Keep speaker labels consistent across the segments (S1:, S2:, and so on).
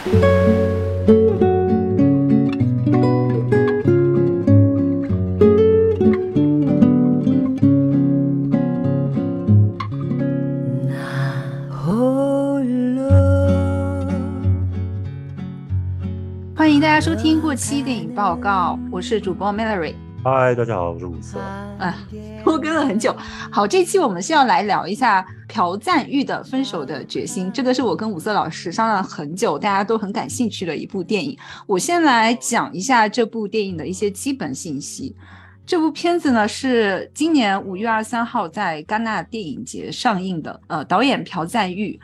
S1: 欢迎大家收听过期电影报告，我是主播 Mallory。
S2: 嗨，大家好，我是五色。
S1: 啊，拖更了很久。好，这期我们是要来聊一下朴赞玉的《分手的决心》，这个是我跟五色老师商量了很久，大家都很感兴趣的一部电影。我先来讲一下这部电影的一些基本信息。这部片子呢是今年五月二十三号在戛纳电影节上映的，呃，导演朴赞玉。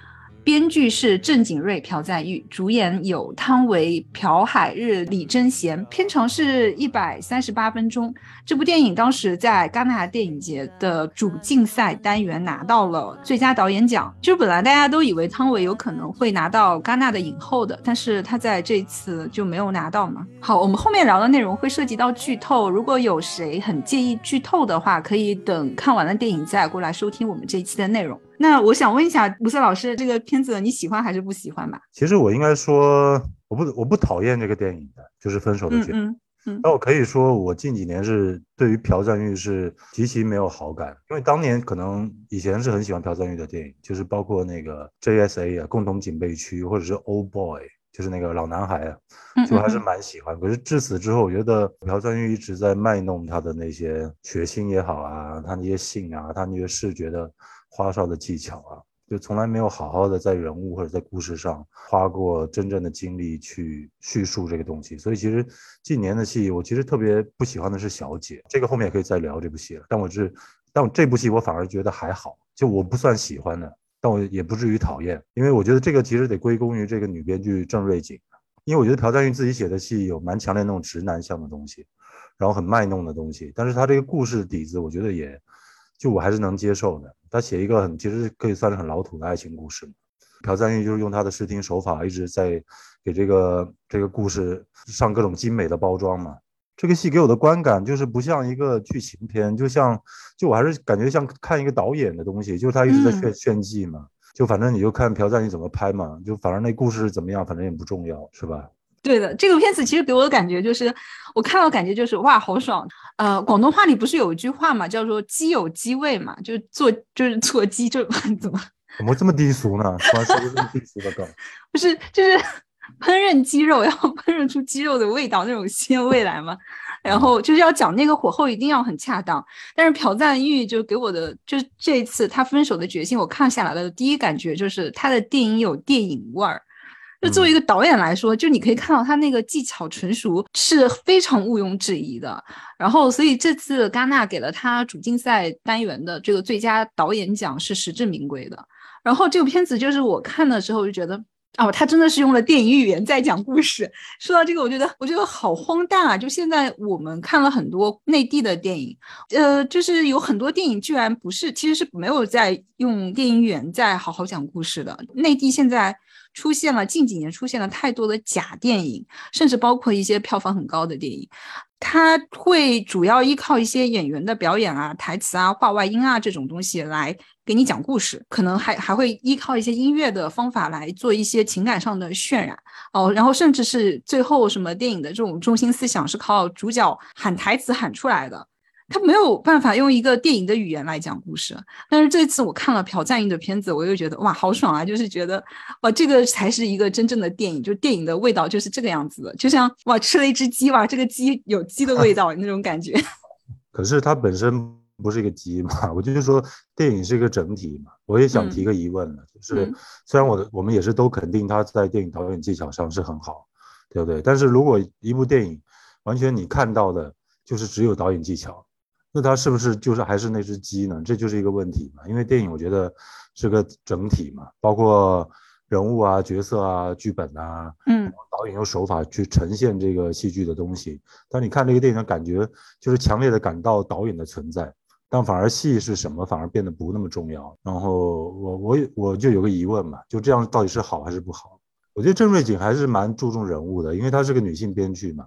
S1: 编剧是郑景瑞、朴赞玉，主演有汤唯、朴海日、李贞贤，片长是一百三十八分钟。这部电影当时在戛纳电影节的主竞赛单元拿到了最佳导演奖。就是本来大家都以为汤唯有可能会拿到戛纳的影后的，但是他在这次就没有拿到嘛。好，我们后面聊的内容会涉及到剧透，如果有谁很介意剧透的话，可以等看完了电影再过来收听我们这一期的内容。那我想问一下吴色老师，这个片子你喜欢还是不喜欢吧？
S2: 其实我应该说，我不我不讨厌这个电影的，就是《分手的决
S1: 嗯嗯。
S2: 那我可以说，我近几年是对于朴赞玉是极其没有好感，因为当年可能以前是很喜欢朴赞玉的电影，就是包括那个 JSA 啊，共同警备区，或者是 Old Boy，就是那个老男孩啊，就还是蛮喜欢。可是至此之后，我觉得朴赞玉一直在卖弄他的那些血腥也好啊，他那些性啊，他那些视觉的。花哨的技巧啊，就从来没有好好的在人物或者在故事上花过真正的精力去叙述这个东西。所以其实近年的戏，我其实特别不喜欢的是《小姐》，这个后面也可以再聊这部戏了。但我是，但我这部戏我反而觉得还好，就我不算喜欢的，但我也不至于讨厌，因为我觉得这个其实得归功于这个女编剧郑瑞景，因为我觉得朴赞玉自己写的戏有蛮强烈那种直男向的东西，然后很卖弄的东西，但是他这个故事底子，我觉得也。就我还是能接受的。他写一个很，其实可以算是很老土的爱情故事。朴赞玉就是用他的视听手法，一直在给这个这个故事上各种精美的包装嘛。这个戏给我的观感就是不像一个剧情片，就像就我还是感觉像看一个导演的东西，就是他一直在炫炫技嘛。就反正你就看朴赞玉怎么拍嘛，就反正那故事怎么样，反正也不重要，是吧？
S1: 对的，这个片子其实给我的感觉就是，我看到感觉就是哇，好爽。呃，广东话里不是有一句话嘛，叫做“鸡有鸡味”嘛，就是做就是做鸡就 怎么
S2: 怎么这么低俗呢？突然说这么低俗的梗，
S1: 不是就是烹饪鸡肉 要烹饪出鸡肉的味道那种鲜味来嘛，然后就是要讲那个火候一定要很恰当。但是朴赞玉就给我的就是这一次他分手的决心，我看下来的第一感觉就是他的电影有电影味儿。就作为一个导演来说，就你可以看到他那个技巧纯熟是非常毋庸置疑的。然后，所以这次戛纳给了他主竞赛单元的这个最佳导演奖是实至名归的。然后这个片子就是我看的时候就觉得，哦，他真的是用了电影语言在讲故事。说到这个，我觉得我觉得好荒诞啊！就现在我们看了很多内地的电影，呃，就是有很多电影居然不是，其实是没有在用电影语言在好好讲故事的。内地现在。出现了近几年出现了太多的假电影，甚至包括一些票房很高的电影，它会主要依靠一些演员的表演啊、台词啊、话外音啊这种东西来给你讲故事，可能还还会依靠一些音乐的方法来做一些情感上的渲染哦，然后甚至是最后什么电影的这种中心思想是靠主角喊台词喊出来的。他没有办法用一个电影的语言来讲故事，但是这次我看了朴赞英的片子，我又觉得哇，好爽啊！就是觉得哇，这个才是一个真正的电影，就是电影的味道就是这个样子的，就像哇，吃了一只鸡，哇，这个鸡有鸡的味道 那种感觉。
S2: 可是它本身不是一个鸡嘛，我就是说电影是一个整体嘛。我也想提个疑问了，就是虽然我我们也是都肯定他在电影导演技巧上是很好，对不对？但是如果一部电影完全你看到的就是只有导演技巧。那它是不是就是还是那只鸡呢？这就是一个问题嘛。因为电影我觉得是个整体嘛，包括人物啊、角色啊、剧本啊，
S1: 嗯，
S2: 导演用手法去呈现这个戏剧的东西。但你看这个电影的感觉，就是强烈的感到导演的存在，但反而戏是什么，反而变得不那么重要。然后我我我就有个疑问嘛，就这样到底是好还是不好？我觉得郑瑞景还是蛮注重人物的，因为她是个女性编剧嘛。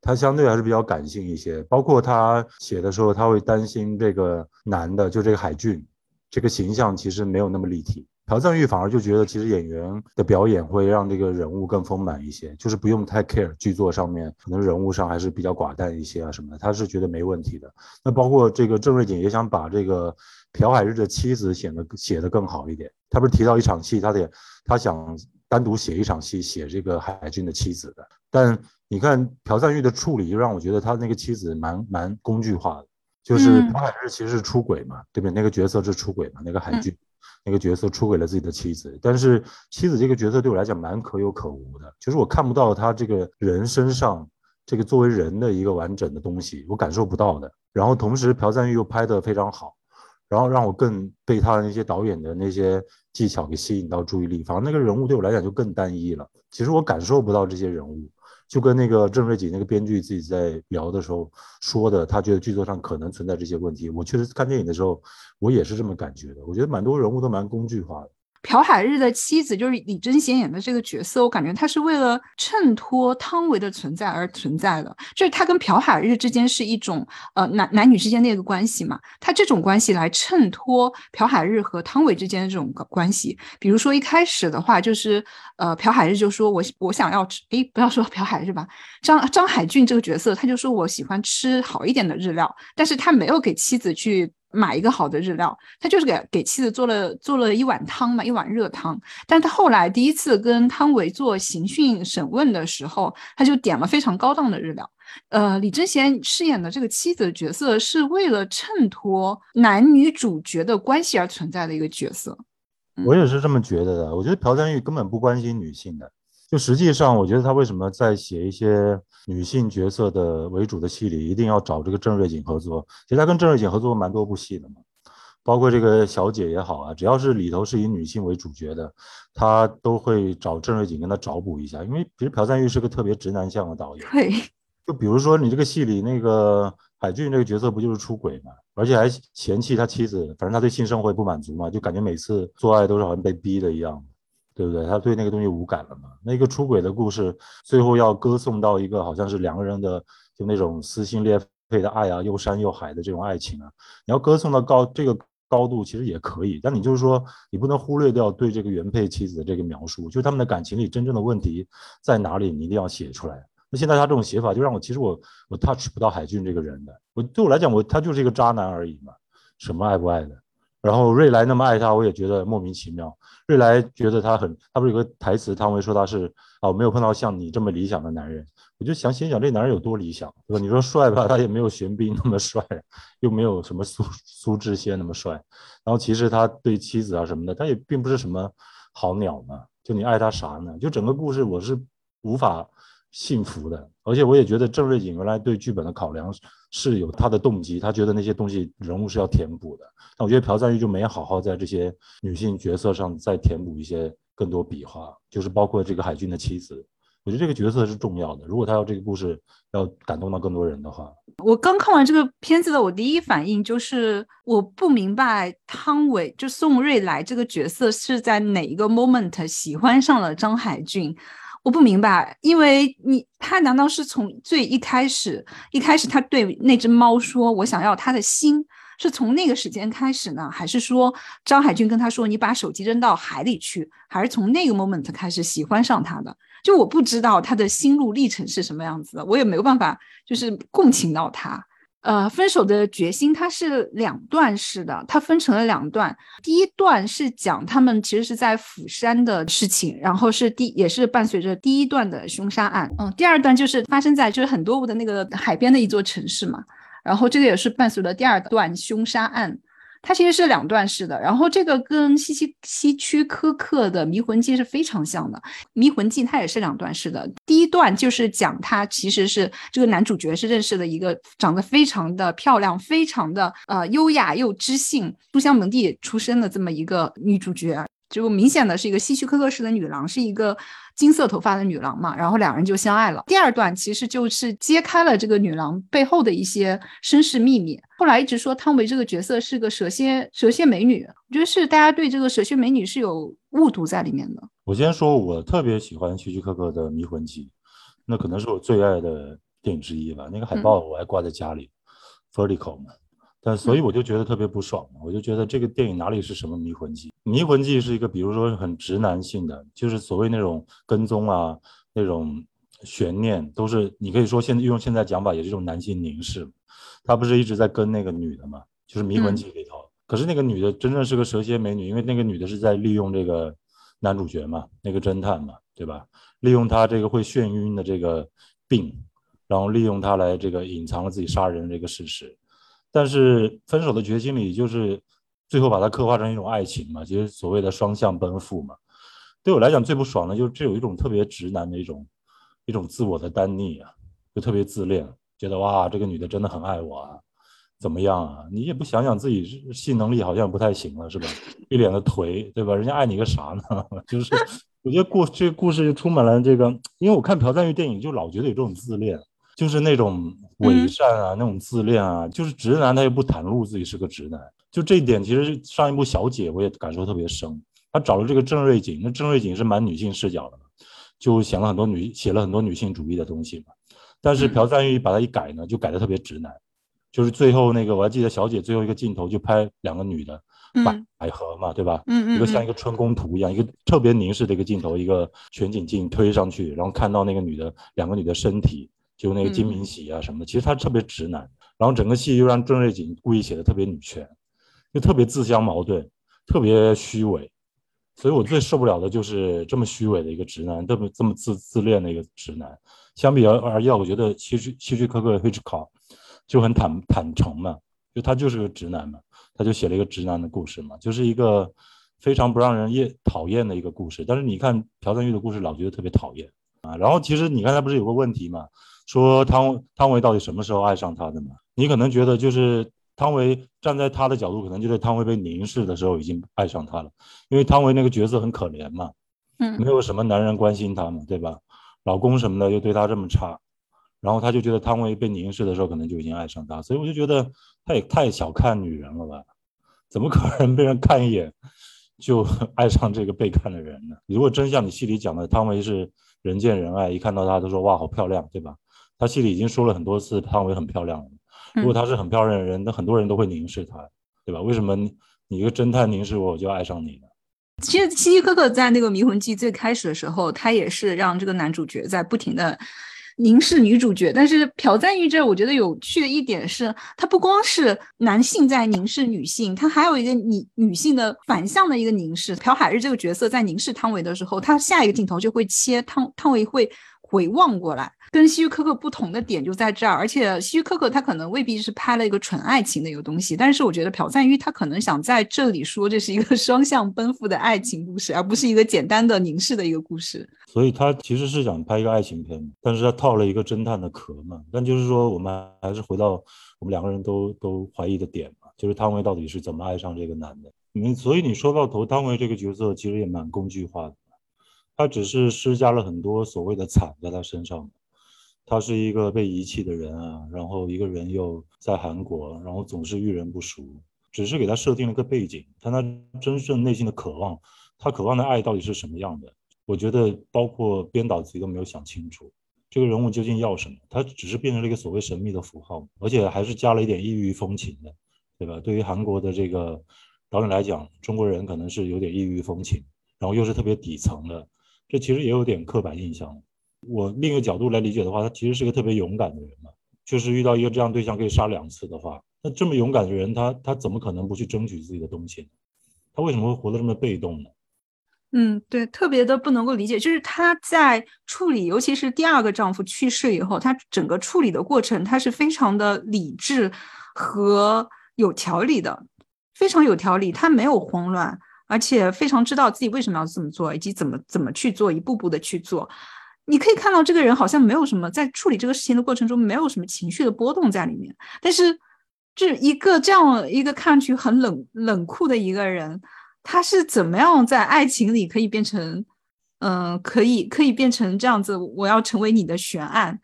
S2: 他相对还是比较感性一些，包括他写的时候，他会担心这个男的，就这个海俊，这个形象其实没有那么立体。朴赞玉反而就觉得，其实演员的表演会让这个人物更丰满一些，就是不用太 care 剧作上面可能人物上还是比较寡淡一些啊什么的，他是觉得没问题的。那包括这个郑瑞景也想把这个朴海日的妻子显得写得更好一点。他不是提到一场戏，他得他想单独写一场戏，写这个海军的妻子的。但你看朴赞玉的处理，就让我觉得他那个妻子蛮蛮工具化的，就是朴海日其实是出轨嘛，对不对？那个角色是出轨嘛，那个海军。那个角色出轨了自己的妻子，但是妻子这个角色对我来讲蛮可有可无的，就是我看不到他这个人身上这个作为人的一个完整的东西，我感受不到的。然后同时朴赞玉又拍得非常好，然后让我更被他的那些导演的那些技巧给吸引到注意力。反而那个人物对我来讲就更单一了，其实我感受不到这些人物。就跟那个郑瑞景那个编剧自己在聊的时候说的，他觉得剧作上可能存在这些问题。我确实看电影的时候，我也是这么感觉的。我觉得蛮多人物都蛮工具化的。
S1: 朴海日的妻子就是李贞贤演的这个角色，我感觉他是为了衬托汤唯的存在而存在的，就是他跟朴海日之间是一种呃男男女之间的一个关系嘛，他这种关系来衬托朴海日和汤唯之间的这种关系。比如说一开始的话，就是呃朴海日就说我我想要吃，诶，不要说朴海日吧，张张海俊这个角色他就说我喜欢吃好一点的日料，但是他没有给妻子去。买一个好的日料，他就是给给妻子做了做了一碗汤嘛，一碗热汤。但他后来第一次跟汤唯做刑讯审问的时候，他就点了非常高档的日料。呃，李贞贤饰演的这个妻子的角色是为了衬托男女主角的关系而存在的一个角色。
S2: 我也是这么觉得的。我觉得朴赞玉根本不关心女性的。就实际上，我觉得他为什么在写一些女性角色的为主的戏里，一定要找这个郑瑞景合作？其实他跟郑瑞景合作蛮多部戏的嘛，包括这个小姐也好啊，只要是里头是以女性为主角的，他都会找郑瑞景跟他找补一下。因为其实朴赞玉是个特别直男向的导演。
S1: 对。
S2: 就比如说你这个戏里那个海俊这个角色，不就是出轨嘛，而且还嫌弃他妻子，反正他对性生活也不满足嘛，就感觉每次做爱都是好像被逼的一样。对不对？他对那个东西无感了嘛？那个出轨的故事，最后要歌颂到一个好像是两个人的就那种撕心裂肺的爱啊，又山又海的这种爱情啊，你要歌颂到高这个高度，其实也可以。但你就是说，你不能忽略掉对这个原配妻子的这个描述，就他们的感情里真正的问题在哪里，你一定要写出来。那现在他这种写法，就让我其实我我 touch 不到海俊这个人的。我对我来讲，我他就是一个渣男而已嘛，什么爱不爱的。然后瑞来那么爱他，我也觉得莫名其妙。瑞来觉得他很，他不是有个台词，汤唯说他是啊，我没有碰到像你这么理想的男人。我就想心想，这男人有多理想，对吧？你说帅吧，他也没有玄彬那么帅，又没有什么苏苏志燮那么帅。然后其实他对妻子啊什么的，他也并不是什么好鸟嘛。就你爱他啥呢？就整个故事我是无法信服的。而且我也觉得郑瑞景原来对剧本的考量是有他的动机，他觉得那些东西人物是要填补的。但我觉得朴赞玉就没好好在这些女性角色上再填补一些更多笔画，就是包括这个海军的妻子，我觉得这个角色是重要的。如果他要这个故事要感动到更多人的话，
S1: 我刚看完这个片子的，我第一反应就是我不明白汤唯就宋瑞来这个角色是在哪一个 moment 喜欢上了张海俊。我不明白，因为你他难道是从最一开始，一开始他对那只猫说“我想要他的心”，是从那个时间开始呢，还是说张海军跟他说“你把手机扔到海里去”，还是从那个 moment 开始喜欢上他的？就我不知道他的心路历程是什么样子的，我也没有办法就是共情到他。呃，分手的决心，它是两段式的，它分成了两段。第一段是讲他们其实是在釜山的事情，然后是第也是伴随着第一段的凶杀案。嗯，第二段就是发生在就是很多的那个海边的一座城市嘛，然后这个也是伴随着第二段凶杀案。它其实是两段式的，然后这个跟西西西区柯克的《迷魂记》是非常像的，《迷魂记》它也是两段式的。第一段就是讲他其实是这个男主角是认识了一个长得非常的漂亮、非常的呃优雅又知性、书香门第出身的这么一个女主角。就明显的是一个希区柯克式的女郎，是一个金色头发的女郎嘛，然后两人就相爱了。第二段其实就是揭开了这个女郎背后的一些身世秘密。后来一直说汤唯这个角色是个蛇蝎蛇蝎美女，我觉得是大家对这个蛇蝎美女是有误读在里面的。
S2: 我先说，我特别喜欢希区柯克的《迷魂记》，那可能是我最爱的电影之一吧。那个海报我还挂在家里，vertical 嘛。但所以我就觉得特别不爽嘛，我就觉得这个电影哪里是什么迷魂记，迷魂记是一个，比如说很直男性的，就是所谓那种跟踪啊，那种悬念，都是你可以说现在用现在讲法，也是一种男性凝视。他不是一直在跟那个女的嘛，就是迷魂记里头。可是那个女的真正是个蛇蝎美女，因为那个女的是在利用这个男主角嘛，那个侦探嘛，对吧？利用他这个会眩晕的这个病，然后利用他来这个隐藏了自己杀人这个事实。但是分手的决心里，就是最后把它刻画成一种爱情嘛，就是所谓的双向奔赴嘛。对我来讲最不爽的就是这有一种特别直男的一种一种自我的单逆啊，就特别自恋，觉得哇这个女的真的很爱我啊，怎么样啊？你也不想想自己性能力好像不太行了是吧？一脸的颓，对吧？人家爱你个啥呢？就是我觉得故这个故事就充满了这个，因为我看朴赞玉电影就老觉得有这种自恋。就是那种伪善啊，那种自恋啊，就是直男，他又不袒露自己是个直男。就这一点，其实上一部《小姐》我也感受特别深。他找了这个郑瑞景，那郑瑞景是蛮女性视角的，就写了很多女写了很多女性主义的东西嘛。但是朴赞玉把他一改呢，就改的特别直男。就是最后那个，我还记得《小姐》最后一个镜头就拍两个女的百百合嘛，对吧？
S1: 嗯嗯，
S2: 一个像一个春宫图一样，一个特别凝视的一个镜头，一个全景镜推上去，然后看到那个女的两个女的身体。就那个金敏喜啊什么的，其实他特别直男，然后整个戏又让郑瑞景故意写的特别女权，就特别自相矛盾，特别虚伪，所以我最受不了的就是这么虚伪的一个直男，这么这么自自恋的一个直男。相比而而言，我觉得希区希区柯克 Hitchcock 就很坦坦诚嘛，就他就是个直男嘛，他就写了一个直男的故事嘛，就是一个非常不让人厌讨厌的一个故事。但是你看朴赞玉的故事，老觉得特别讨厌啊。然后其实你刚才不是有个问题嘛？说汤汤唯到底什么时候爱上他的呢？你可能觉得就是汤唯站在他的角度，可能就是汤唯被凝视的时候已经爱上他了，因为汤唯那个角色很可怜嘛，
S1: 嗯，
S2: 没有什么男人关心他嘛，对吧？老公什么的又对他这么差，然后他就觉得汤唯被凝视的时候可能就已经爱上他，所以我就觉得他也太小看女人了吧？怎么可能被人看一眼就 爱上这个被看的人呢？如果真像你戏里讲的，汤唯是人见人爱，一看到她都说哇好漂亮，对吧？他戏里已经说了很多次汤唯很漂亮了。如果她是很漂亮的人，那很多人都会凝视她，对吧？为什么你一个侦探凝视我，我就爱上你呢？
S1: 其实希区柯克在那个《迷魂记》最开始的时候，他也是让这个男主角在不停的凝视女主角。但是朴赞玉这，我觉得有趣的一点是，他不光是男性在凝视女性，他还有一个女女性的反向的一个凝视。朴海日这个角色在凝视汤唯的时候，他下一个镜头就会切汤汤唯会回望过来。跟希区柯克不同的点就在这儿，而且希区柯克他可能未必是拍了一个纯爱情的一个东西，但是我觉得朴赞玉他可能想在这里说这是一个 双向奔赴的爱情故事，而不是一个简单的凝视的一个故事。
S2: 所以他其实是想拍一个爱情片，但是他套了一个侦探的壳嘛。但就是说，我们还是回到我们两个人都都怀疑的点嘛，就是汤唯到底是怎么爱上这个男的？你所以你说到头，汤唯这个角色其实也蛮工具化的，他只是施加了很多所谓的惨在他身上。他是一个被遗弃的人啊，然后一个人又在韩国，然后总是遇人不淑，只是给他设定了个背景，但他真正内心的渴望，他渴望的爱到底是什么样的？我觉得包括编导自己都没有想清楚，这个人物究竟要什么？他只是变成了一个所谓神秘的符号，而且还是加了一点异域风情的，对吧？对于韩国的这个导演来讲，中国人可能是有点异域风情，然后又是特别底层的，这其实也有点刻板印象。我另一个角度来理解的话，他其实是个特别勇敢的人嘛。就是遇到一个这样对象可以杀两次的话，那这么勇敢的人，他他怎么可能不去争取自己的东西呢？他为什么会活得这么被动呢？
S1: 嗯，对，特别的不能够理解，就是他在处理，尤其是第二个丈夫去世以后，他整个处理的过程，他是非常的理智和有条理的，非常有条理，他没有慌乱，而且非常知道自己为什么要这么做，以及怎么怎么去做，一步步的去做。你可以看到这个人好像没有什么在处理这个事情的过程中没有什么情绪的波动在里面，但是这一个这样一个看上去很冷冷酷的一个人，他是怎么样在爱情里可以变成，嗯，可以可以变成这样子？我要成为你的悬案，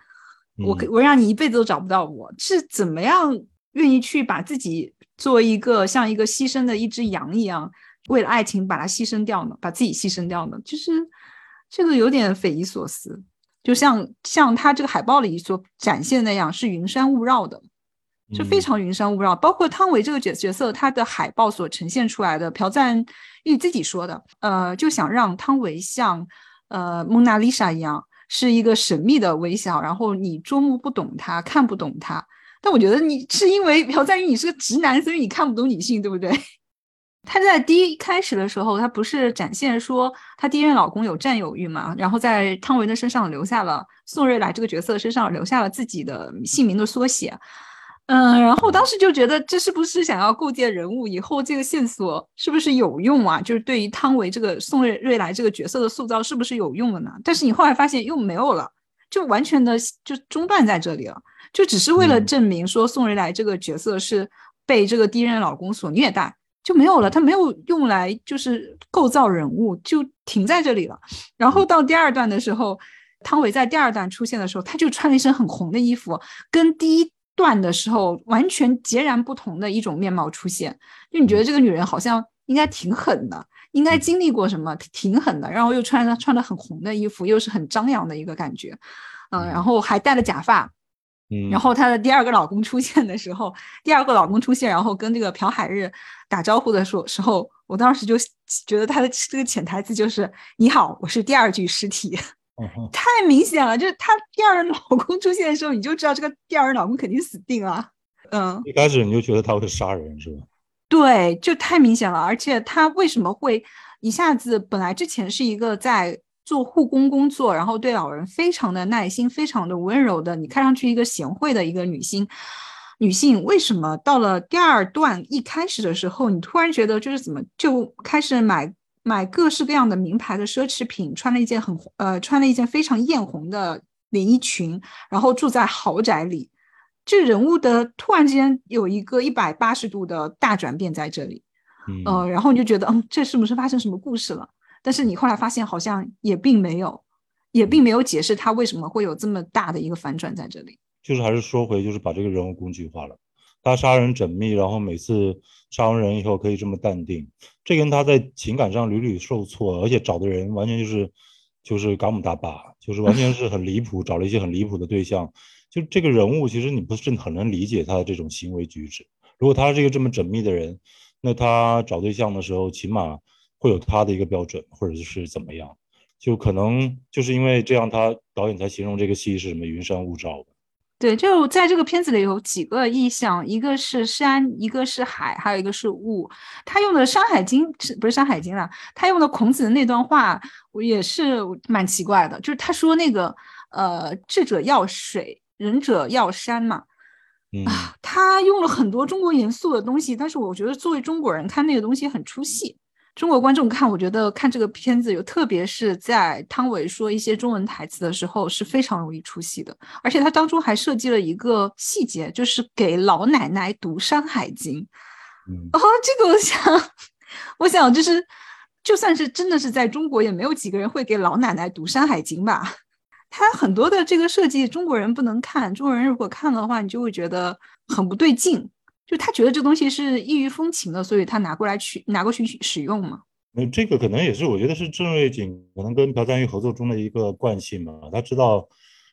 S1: 我我让你一辈子都找不到我，是怎么样愿意去把自己作为一个像一个牺牲的一只羊一样，为了爱情把它牺牲掉呢？把自己牺牲掉呢？就是。这个有点匪夷所思，就像像他这个海报里所展现那样，是云山雾绕的。就非常云山雾绕。包括汤唯这个角角色，他的海报所呈现出来的，朴赞玉自己说的，呃，就想让汤唯像呃蒙娜丽莎一样，是一个神秘的微笑，然后你捉摸不懂她，看不懂她。但我觉得你是因为朴赞玉你是个直男，所以你看不懂女性，对不对？她在第一开始的时候，她不是展现说她第一任老公有占有欲嘛？然后在汤唯的身上留下了宋瑞来这个角色身上留下了自己的姓名的缩写，嗯，然后当时就觉得这是不是想要构建人物？以后这个线索是不是有用啊？就是对于汤唯这个宋瑞瑞来这个角色的塑造是不是有用的呢？但是你后来发现又没有了，就完全的就中断在这里了，就只是为了证明说宋瑞来这个角色是被这个第一任老公所虐待。就没有了，他没有用来就是构造人物，就停在这里了。然后到第二段的时候，汤唯在第二段出现的时候，她就穿了一身很红的衣服，跟第一段的时候完全截然不同的一种面貌出现。就你觉得这个女人好像应该挺狠的，应该经历过什么，挺狠的。然后又穿了穿了很红的衣服，又是很张扬的一个感觉，嗯，然后还戴了假发。然后她的第二个老公出现的时候，第二个老公出现，然后跟这个朴海日打招呼的时候，时候我当时就觉得他的这个潜台词就是“你好，我是第二具尸体”，太明显了。就是她第二任老公出现的时候，你就知道这个第二任老公肯定死定了。嗯，
S2: 一开始你就觉得他会杀人是吧？
S1: 对，就太明显了。而且他为什么会一下子本来之前是一个在。做护工工作，然后对老人非常的耐心，非常的温柔的，你看上去一个贤惠的一个女性，女性为什么到了第二段一开始的时候，你突然觉得就是怎么就开始买买各式各样的名牌的奢侈品，穿了一件很呃穿了一件非常艳红的连衣裙，然后住在豪宅里，这人物的突然之间有一个一百八十度的大转变在这里，嗯，然后你就觉得嗯，这是不是发生什么故事了？但是你后来发现，好像也并没有，也并没有解释他为什么会有这么大的一个反转在这里。
S2: 就是还是说回，就是把这个人物工具化了。他杀人缜密，然后每次杀完人以后可以这么淡定，这跟他在情感上屡屡受挫，而且找的人完全就是就是嘎姆大巴，就是完全是很离谱，找了一些很离谱的对象。就这个人物，其实你不是很能理解他的这种行为举止。如果他是一个这么缜密的人，那他找对象的时候，起码。会有他的一个标准，或者是怎么样，就可能就是因为这样，他导演才形容这个戏是什么云山雾罩的。
S1: 对，就在这个片子里有几个意象，一个是山，一个是海，还有一个是雾。他用的《山海经》是不是《山海经》了？他用的孔子的那段话，我也是蛮奇怪的，就是他说那个呃，智者要水，仁者要山嘛。啊，他用了很多中国元素的东西，但是我觉得作为中国人看那个东西很出戏。中国观众看，我觉得看这个片子有，特别是在汤唯说一些中文台词的时候是非常容易出戏的。而且他当中还设计了一个细节，就是给老奶奶读《山海经》。哦，这个我想，我想就是，就算是真的是在中国，也没有几个人会给老奶奶读《山海经》吧？他很多的这个设计，中国人不能看，中国人如果看的话，你就会觉得很不对劲。就他觉得这东西是异域风情的，所以他拿过来去拿过去使用嘛。
S2: 那这个可能也是我觉得是郑瑞景可能跟朴赞玉合作中的一个惯性嘛。他知道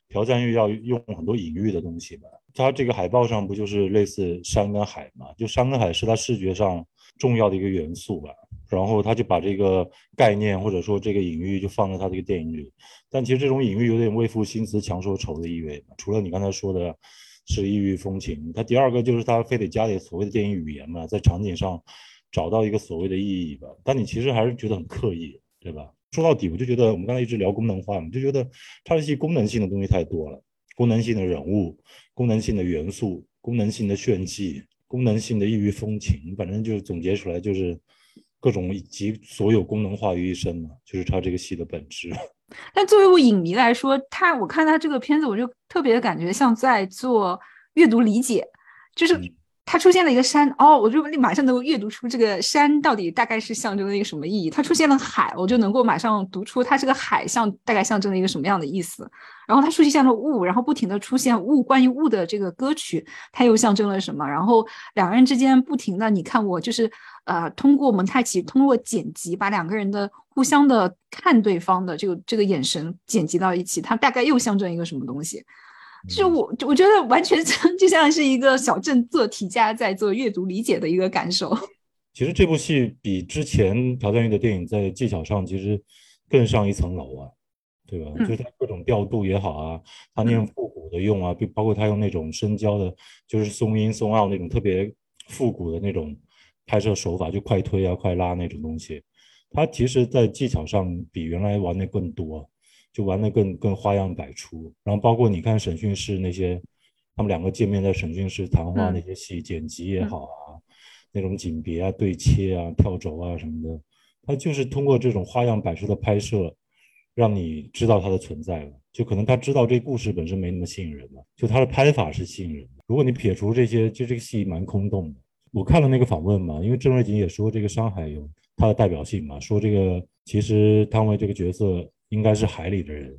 S2: 朴赞玉要用很多隐喻的东西嘛。他这个海报上不就是类似山跟海嘛？就山跟海是他视觉上重要的一个元素吧。然后他就把这个概念或者说这个隐喻就放在他这个电影里。但其实这种隐喻有点为赋新词强说愁的意味。除了你刚才说的。是异域风情。他第二个就是他非得加点所谓的电影语言嘛，在场景上找到一个所谓的意义吧。但你其实还是觉得很刻意，对吧？说到底，我就觉得我们刚才一直聊功能化嘛，就觉得它这些功能性的东西太多了，功能性的人物、功能性的元素、功能性的炫技、功能性的异域风情，反正就总结出来就是各种集所有功能化于一身嘛，就是他这个戏的本质。
S1: 但作为我影迷来说，他我看他这个片子，我就特别的感觉像在做阅读理解，就是它出现了一个山，哦，我就马上能够阅读出这个山到底大概是象征了一个什么意义。它出现了海，我就能够马上读出它这个海象大概象征了一个什么样的意思。然后它出现了雾，然后不停的出现雾，关于雾的这个歌曲，它又象征了什么？然后两个人之间不停的，你看我就是呃，通过蒙太奇，通过剪辑，把两个人的互相的看对方的这个这个眼神剪辑到一起，它大概又象征一个什么东西？就是我我觉得完全 就像是一个小镇做题家在做阅读理解的一个感受。
S2: 其实这部戏比之前朴赞郁的电影在技巧上其实更上一层楼啊，对吧？就是他各种调度也好啊，他那种复古的用啊，包括他用那种深焦的，就是松音松奥那种特别复古的那种拍摄手法，就快推啊、快拉那种东西，他其实在技巧上比原来玩的更多。就玩的更更花样百出，然后包括你看审讯室那些，他们两个见面在审讯室谈话那些戏剪辑也好啊，那种景别啊、对切啊、跳轴啊什么的，他就是通过这种花样百出的拍摄，让你知道他的存在了。就可能他知道这故事本身没那么吸引人了，就他的拍法是吸引人的。如果你撇除这些，就这个戏蛮空洞的。我看了那个访问嘛，因为郑瑞景也说这个上海有他的代表性嘛，说这个其实汤唯这个角色。应该是海里的人，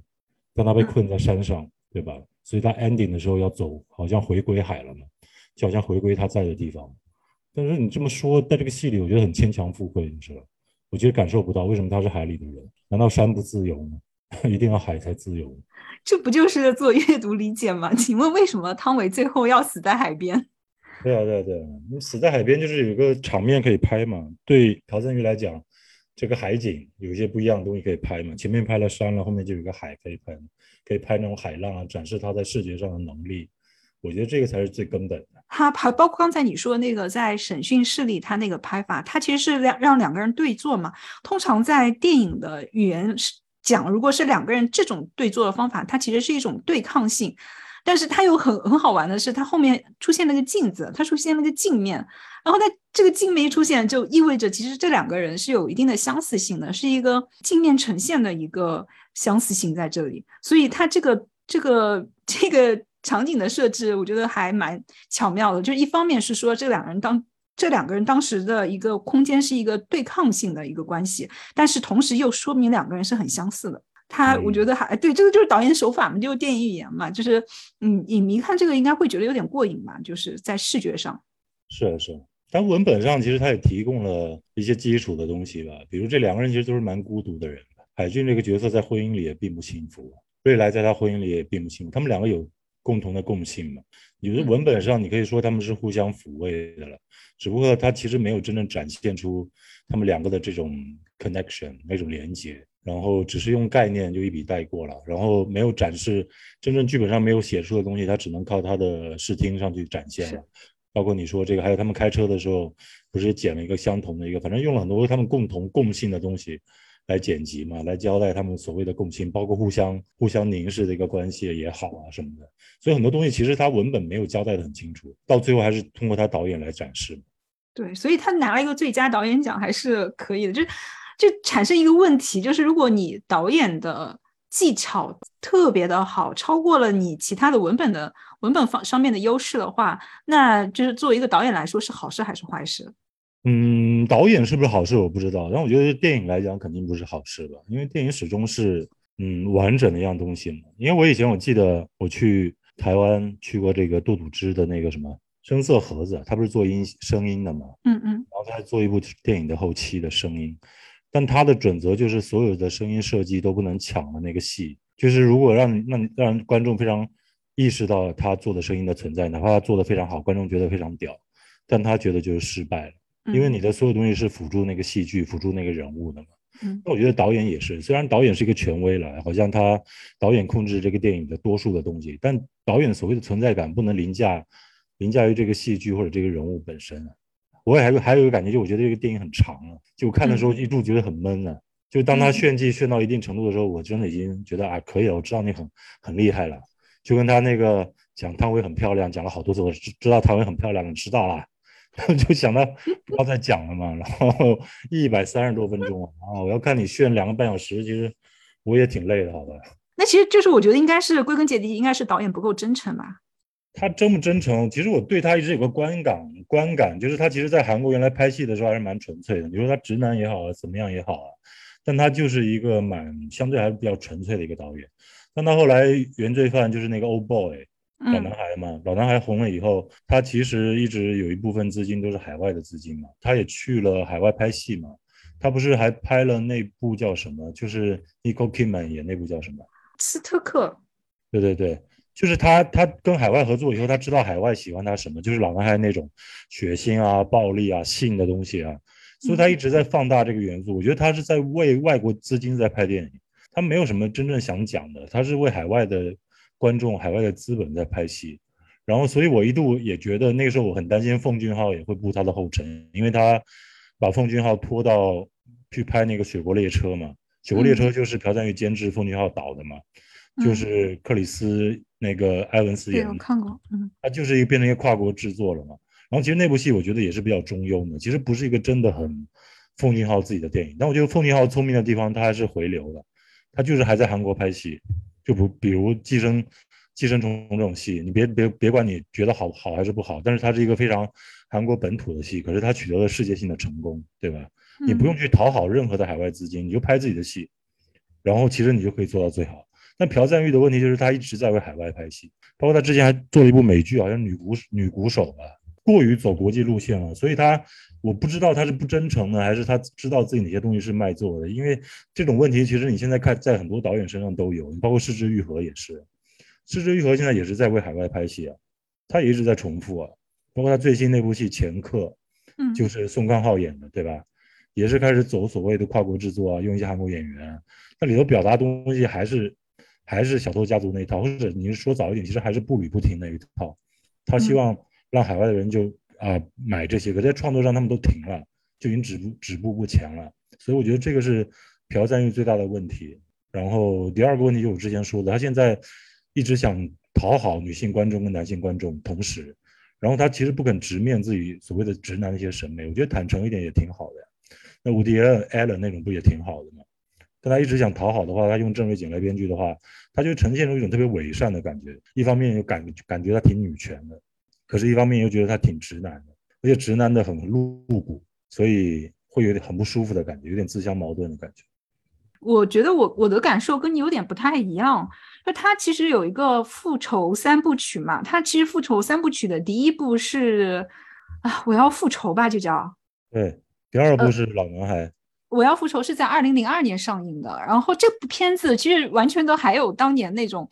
S2: 但他被困在山上，对吧？所以他 ending 的时候要走，好像回归海了嘛，就好像回归他在的地方。但是你这么说，在这个戏里，我觉得很牵强附会，你知道？我觉得感受不到为什么他是海里的人，难道山不自由吗？一定要海才自由？
S1: 这不就是做阅读理解吗？请问为什么汤唯最后要死在海边？
S2: 对啊，对啊，对啊，你死在海边就是有个场面可以拍嘛。对朴赞郁来讲。这个海景有一些不一样的东西可以拍嘛？前面拍了山了，后面就有个海可以拍，可以拍那种海浪啊，展示他在视觉上的能力。我觉得这个才是最根本的。
S1: 他拍，包括刚才你说的那个在审讯室里，他那个拍法，他其实是两让两个人对坐嘛。通常在电影的语言讲，如果是两个人这种对坐的方法，它其实是一种对抗性。但是它有很很好玩的是，它后面出现了个镜子，它出现了个镜面，然后它这个镜面一出现，就意味着其实这两个人是有一定的相似性的，是一个镜面呈现的一个相似性在这里。所以它这个这个 这个场景的设置，我觉得还蛮巧妙的。就一方面是说这两个人当这两个人当时的一个空间是一个对抗性的一个关系，但是同时又说明两个人是很相似的。他我觉得还对，这个就是导演手法嘛，就是电影语言嘛，就是嗯，影迷看这个应该会觉得有点过瘾吧，就是在视觉上。
S2: 是是，但文本上其实他也提供了一些基础的东西吧，比如这两个人其实都是蛮孤独的人。海俊这个角色在婚姻里也并不幸福，瑞来在他婚姻里也并不幸福，他们两个有共同的共性嘛？有的文本上你可以说他们是互相抚慰的了，只不过他其实没有真正展现出他们两个的这种 connection 那种连接。然后只是用概念就一笔带过了，然后没有展示真正剧本上没有写出的东西，他只能靠他的视听上去展现了。包括你说这个，还有他们开车的时候，不是剪了一个相同的一个，反正用了很多他们共同共性的东西来剪辑嘛，来交代他们所谓的共性，包括互相互相凝视的一个关系也好啊什么的。所以很多东西其实他文本没有交代的很清楚，到最后还是通过他导演来展示。
S1: 对，所以他拿了一个最佳导演奖还是可以的，就是。就产生一个问题，就是如果你导演的技巧特别的好，超过了你其他的文本的文本方上面的优势的话，那就是作为一个导演来说是好事还是坏事？
S2: 嗯，导演是不是好事我不知道，但我觉得电影来讲肯定不是好事吧，因为电影始终是嗯完整的一样东西嘛。因为我以前我记得我去台湾去过这个杜笃之的那个什么声色盒子，他不是做音声音的嘛，
S1: 嗯嗯，
S2: 然后他做一部电影的后期的声音。但他的准则就是所有的声音设计都不能抢了那个戏，就是如果让让让观众非常意识到他做的声音的存在，哪怕他做的非常好，观众觉得非常屌，但他觉得就是失败了，因为你的所有东西是辅助那个戏剧、辅助那个人物的嘛。那我觉得导演也是，虽然导演是一个权威了，好像他导演控制这个电影的多数的东西，但导演所谓的存在感不能凌驾凌驾于这个戏剧或者这个人物本身。我也还还有一个感觉，就我觉得这个电影很长了，就看的时候一度觉得很闷呢。就当他炫技炫到一定程度的时候，我真的已经觉得啊，可以了，我知道你很很厉害了。就跟他那个讲汤唯很漂亮，讲了好多次，我知知道汤唯很漂亮，你知道了，就想到不要再讲了嘛。然后 一百三十多分钟啊，我要看你炫两个半小时，其实我也挺累的，好吧？
S1: 那其实就是我觉得应该是归根结底，应该是导演不够真诚吧。
S2: 他真不真诚？其实我对他一直有个观感，观感就是他其实，在韩国原来拍戏的时候还是蛮纯粹的。你说他直男也好啊，怎么样也好啊，但他就是一个蛮相对还是比较纯粹的一个导演。但他后来《原罪犯》就是那个 Old Boy 老男孩嘛，老男孩红了以后，他其实一直有一部分资金都是海外的资金嘛，他也去了海外拍戏嘛。他不是还拍了那部叫什么？就是 Nicole Kidman 演那部叫什么？
S1: 斯特克。
S2: 对对对。就是他他跟海外合作以后，他知道海外喜欢他什么，就是老男孩那种血腥啊、暴力啊、性的东西啊，所以他一直在放大这个元素。我觉得他是在为外国资金在拍电影，他没有什么真正想讲的，他是为海外的观众、海外的资本在拍戏。然后，所以我一度也觉得那个时候我很担心奉俊昊也会步他的后尘，因为他把奉俊昊拖到去拍那个《雪国列车》嘛，《雪国列车》就是朴赞玉监制，奉俊昊导的嘛，就是克里斯那个埃文斯演的。
S1: 我看过，嗯，
S2: 他就是一个变成一个跨国制作了嘛。然后其实那部戏我觉得也是比较中庸的，其实不是一个真的很奉俊昊自己的电影。但我觉得奉俊昊聪明的地方，他还是回流了，他就是还在韩国拍戏，就不比如《寄生》。寄生虫这种戏，你别别别管你觉得好好还是不好，但是它是一个非常韩国本土的戏，可是它取得了世界性的成功，对吧？你不用去讨好任何的海外资金，你就拍自己的戏，然后其实你就可以做到最好。但朴赞玉的问题就是他一直在为海外拍戏，包括他之前还做了一部美剧，好像女鼓女鼓手吧，过于走国际路线了，所以他我不知道他是不真诚呢，还是他知道自己哪些东西是卖座的。因为这种问题其实你现在看在很多导演身上都有，你包括失之愈合也是。失之愈合现在也是在为海外拍戏啊，他也一直在重复啊，包括他最新那部戏《前客》，
S1: 嗯，
S2: 就是宋康昊演的，对吧？也是开始走所谓的跨国制作啊，用一些韩国演员，那里头表达东西还是还是小偷家族那一套，或者你是说早一点，其实还是步履不停那一套。他希望让海外的人就啊买这些，可在创作上他们都停了，就已经止步止步不前了。所以我觉得这个是朴赞玉最大的问题。然后第二个问题就是我之前说的，他现在。一直想讨好女性观众跟男性观众，同时，然后他其实不肯直面自己所谓的直男的一些审美，我觉得坦诚一点也挺好的呀。那伍迪·艾伦那种不也挺好的吗？但他一直想讨好的话，他用郑瑞景来编剧的话，他就呈现出一种特别伪善的感觉。一方面又感感觉他挺女权的，可是一方面又觉得他挺直男的，而且直男的很露骨，所以会有点很不舒服的感觉，有点自相矛盾的感觉。
S1: 我觉得我我的感受跟你有点不太一样，就他其实有一个复仇三部曲嘛，他其实复仇三部曲的第一部是啊，我要复仇吧，就叫
S2: 对，第二部是老男孩，
S1: 我要复仇是在二零零二年上映的，然后这部片子其实完全都还有当年那种，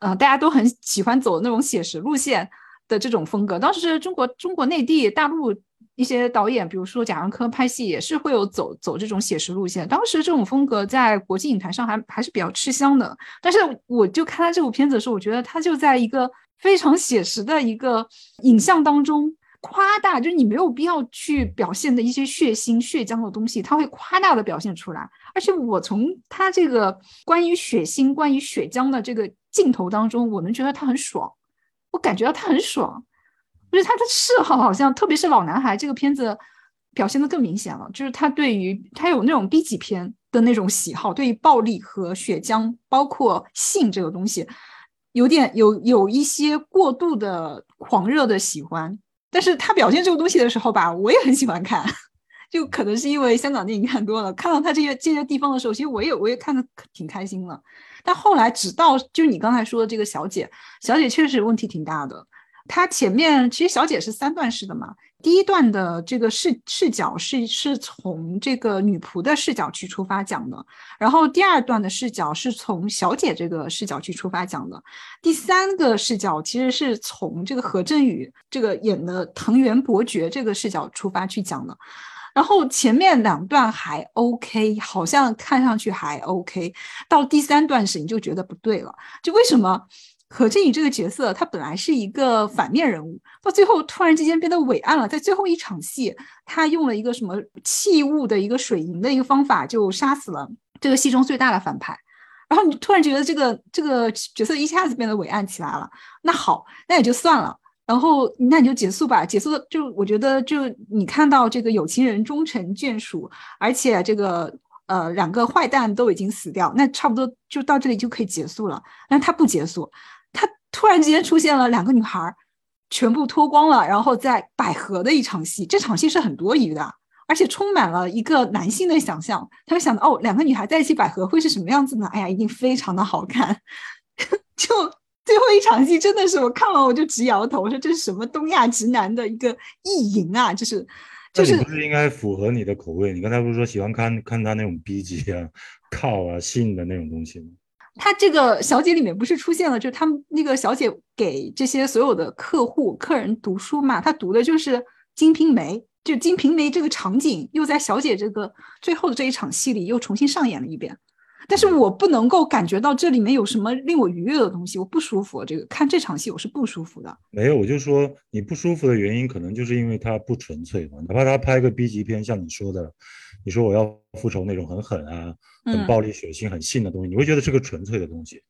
S1: 嗯，大家都很喜欢走那种写实路线的这种风格，当时中国中国内地大陆。一些导演，比如说贾樟柯拍戏也是会有走走这种写实路线。当时这种风格在国际影坛上还还是比较吃香的。但是我就看他这部片子的时候，我觉得他就在一个非常写实的一个影像当中夸大，就是你没有必要去表现的一些血腥血浆的东西，他会夸大的表现出来。而且我从他这个关于血腥、关于血浆的这个镜头当中，我能觉得他很爽，我感觉到他很爽。就是他的嗜好，好像特别是老男孩这个片子表现的更明显了。就是他对于他有那种 B 级片的那种喜好，对于暴力和血浆，包括性这个东西，有点有有一些过度的狂热的喜欢。但是他表现这个东西的时候吧，我也很喜欢看。就可能是因为香港电影看多了，看到他这些这些地方的时候，其实我也我也看的挺开心了。但后来直到就你刚才说的这个小姐，小姐确实问题挺大的。她前面其实小姐是三段式的嘛，第一段的这个视视角是是从这个女仆的视角去出发讲的，然后第二段的视角是从小姐这个视角去出发讲的，第三个视角其实是从这个何振宇这个演的藤原伯爵这个视角出发去讲的，然后前面两段还 OK，好像看上去还 OK，到第三段时你就觉得不对了，就为什么？何振宇这个角色，他本来是一个反面人物，到最后突然之间变得伟岸了。在最后一场戏，他用了一个什么器物的一个水银的一个方法，就杀死了这个戏中最大的反派。然后你突然觉得这个这个角色一下子变得伟岸起来了。那好，那也就算了。然后那你就结束吧。结束就我觉得，就你看到这个有情人终成眷属，而且这个呃两个坏蛋都已经死掉，那差不多就到这里就可以结束了。但他不结束。突然之间出现了两个女孩，全部脱光了，然后在百合的一场戏。这场戏是很多余的，而且充满了一个男性的想象。他会想到，哦，两个女孩在一起百合会是什么样子呢？哎呀，一定非常的好看。就最后一场戏，真的是我看完我就直摇头，我说这是什么东亚直男的一个意淫啊！就是就是，
S2: 不是应该符合你的口味？你刚才不是说喜欢看看他那种 B 级啊、靠啊、性的那种东西吗？
S1: 他这个小姐里面不是出现了，就是他们那个小姐给这些所有的客户客人读书嘛，她读的就是《金瓶梅》，就《金瓶梅》这个场景又在小姐这个最后的这一场戏里又重新上演了一遍。但是我不能够感觉到这里面有什么令我愉悦的东西，我不舒服。这个看这场戏我是不舒服的。
S2: 没有，我就说你不舒服的原因可能就是因为它不纯粹嘛。哪怕他拍个 B 级片，像你说的，你说我要复仇那种很狠啊、很暴力、血腥、很性的东西，你会觉得是个纯粹的东西。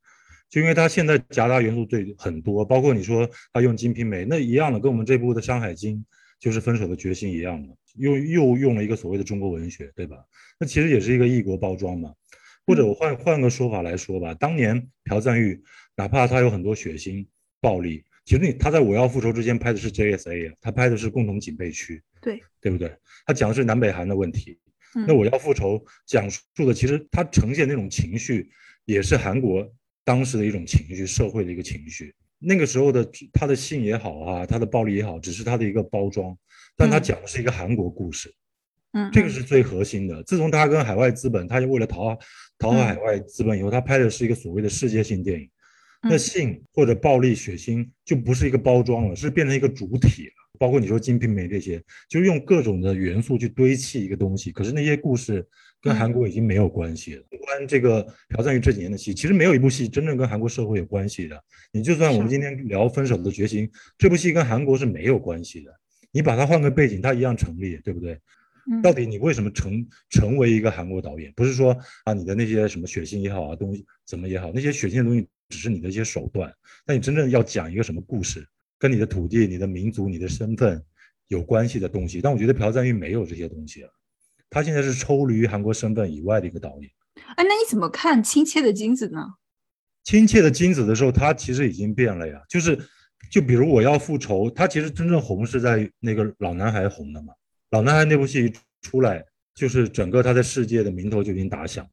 S2: 就因为它现在夹杂元素对很多，包括你说他用《金瓶梅》那一样的，跟我们这部的《山海经》就是分手的决心一样的，又又用了一个所谓的中国文学，对吧？那其实也是一个异国包装嘛。或者我换换个说法来说吧，当年朴赞玉哪怕他有很多血腥暴力，其实你他在我要复仇之前拍的是 JSA 啊，他拍的是共同警备区，
S1: 对
S2: 对不对？他讲的是南北韩的问题。那我要复仇讲述的其实它呈现那种情绪，也是韩国当时的一种情绪，社会的一个情绪。那个时候的他的性也好啊，他的暴力也好，只是他的一个包装，但他讲的是一个韩国故事。
S1: 嗯，
S2: 这个是最核心的。自从他跟海外资本，他就为了讨。讨好海外资本以后，他拍的是一个所谓的世界性电影，那性或者暴力血腥就不是一个包装了，是变成一个主体了。包括你说《金瓶梅》这些，就是用各种的元素去堆砌一个东西。可是那些故事跟韩国已经没有关系了。关这个朴赞郁这几年的戏，其实没有一部戏真正跟韩国社会有关系的。你就算我们今天聊《分手的决心》，这部戏跟韩国是没有关系的。你把它换个背景，它一样成立，对不对？到底你为什么成成为一个韩国导演？不是说啊，你的那些什么血腥也好啊，东西怎么也好，那些血腥的东西只是你的一些手段。但你真正要讲一个什么故事，跟你的土地、你的民族、你的身份有关系的东西。但我觉得朴赞玉没有这些东西了，他现在是抽离韩国身份以外的一个导演。
S1: 哎，那你怎么看《亲切的金子》呢？
S2: 《亲切的金子》的时候，他其实已经变了呀。就是，就比如我要复仇，他其实真正红是在那个老男孩红的嘛。老男孩那部戏一出来，就是整个他在世界的名头就已经打响了。